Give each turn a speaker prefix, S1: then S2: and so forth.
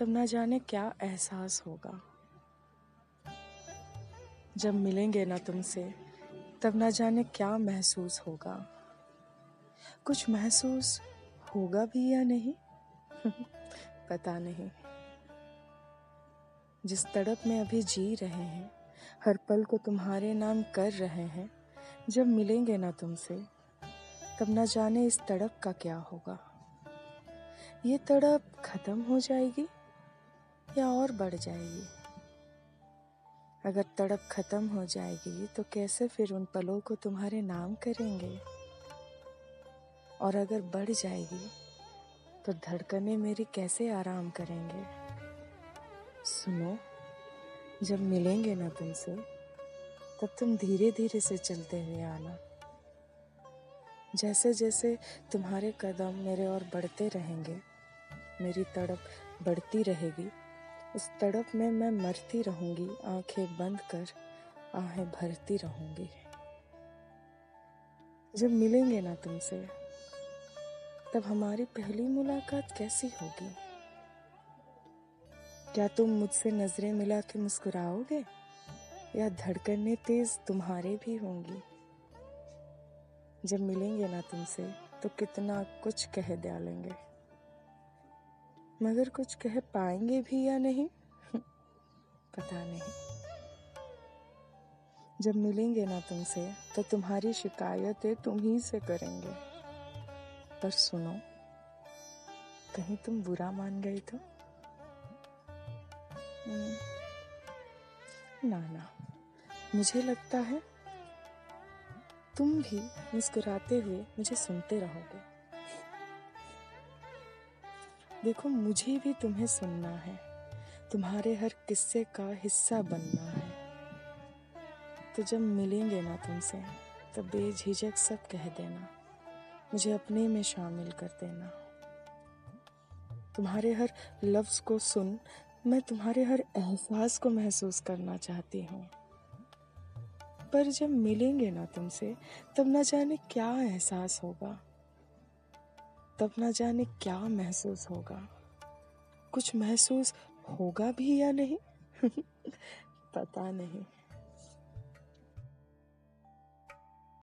S1: तब ना जाने क्या एहसास होगा। जब मिलेंगे ना तुमसे, तब ना जाने क्या महसूस होगा। कुछ महसूस होगा भी या नहीं? पता नहीं। जिस तड़प में अभी जी रहे हैं, हर पल को तुम्हारे नाम कर रहे हैं, जब मिलेंगे ना तुमसे, तब ना जाने इस तड़प का क्या होगा। ये तड़प खत्म हो जाएगी? या और बढ़ जाएगी। अगर तड़प खत्म हो जाएगी तो कैसे फिर उन पलों को तुम्हारे नाम करेंगे? और अगर बढ़ जाएगी तो धड़कने मेरी कैसे आराम करेंगे? सुनो, जब मिलेंगे ना तुमसे, तब तुम धीरे धीरे से चलते हुए आना। जैसे जैसे तुम्हारे कदम मेरे और बढ़ते रहेंगे, मेरी तड़प बढ़ती रहेगी उस तड़प में मैं मरती रहूँगी, आँखें बंद कर, आहें भरती रहूँगी। जब मिलेंगे ना तुमसे, तब हमारी पहली मुलाकात कैसी होगी? क्या तुम मुझसे नज़रें मिला के मुस्कुराओगे? या धड़कने तेज तुम्हारे भी होंगी? जब मिलेंगे ना तुमसे तो कितना कुछ कह डालेंगे। मगर कुछ कह पाएँगे भी या नहीं? पता नहीं। जब मिलेंगे ना तुमसे तो तुम्हारी शिकायतें तुम ही से करेंगे। पर सुनो कहीं तुम बुरा मान गई तो? हम्म, ना ना। मुझे लगता है तुम भी मुस्कुराते हुए मुझे सुनते रहोगे। देखो, मुझे भी तुम्हें सुनना है। तुम्हारे हर किस्से का हिस्सा बनना है। तो जब मिलेंगे ना तुमसे, तब बेझिझक सब कह देना। मुझे अपने में शामिल कर देना। तुम्हारे हर लफ्ज को सुन, मैं तुम्हारे हर एहसास को महसूस करना चाहती हूँ। पर जब मिलेंगे ना तुमसे, तब ना जाने क्या एहसास होगा। तब ना जाने क्या महसूस होगा। कुछ महसूस होगा भी या नहीं? पता नहीं।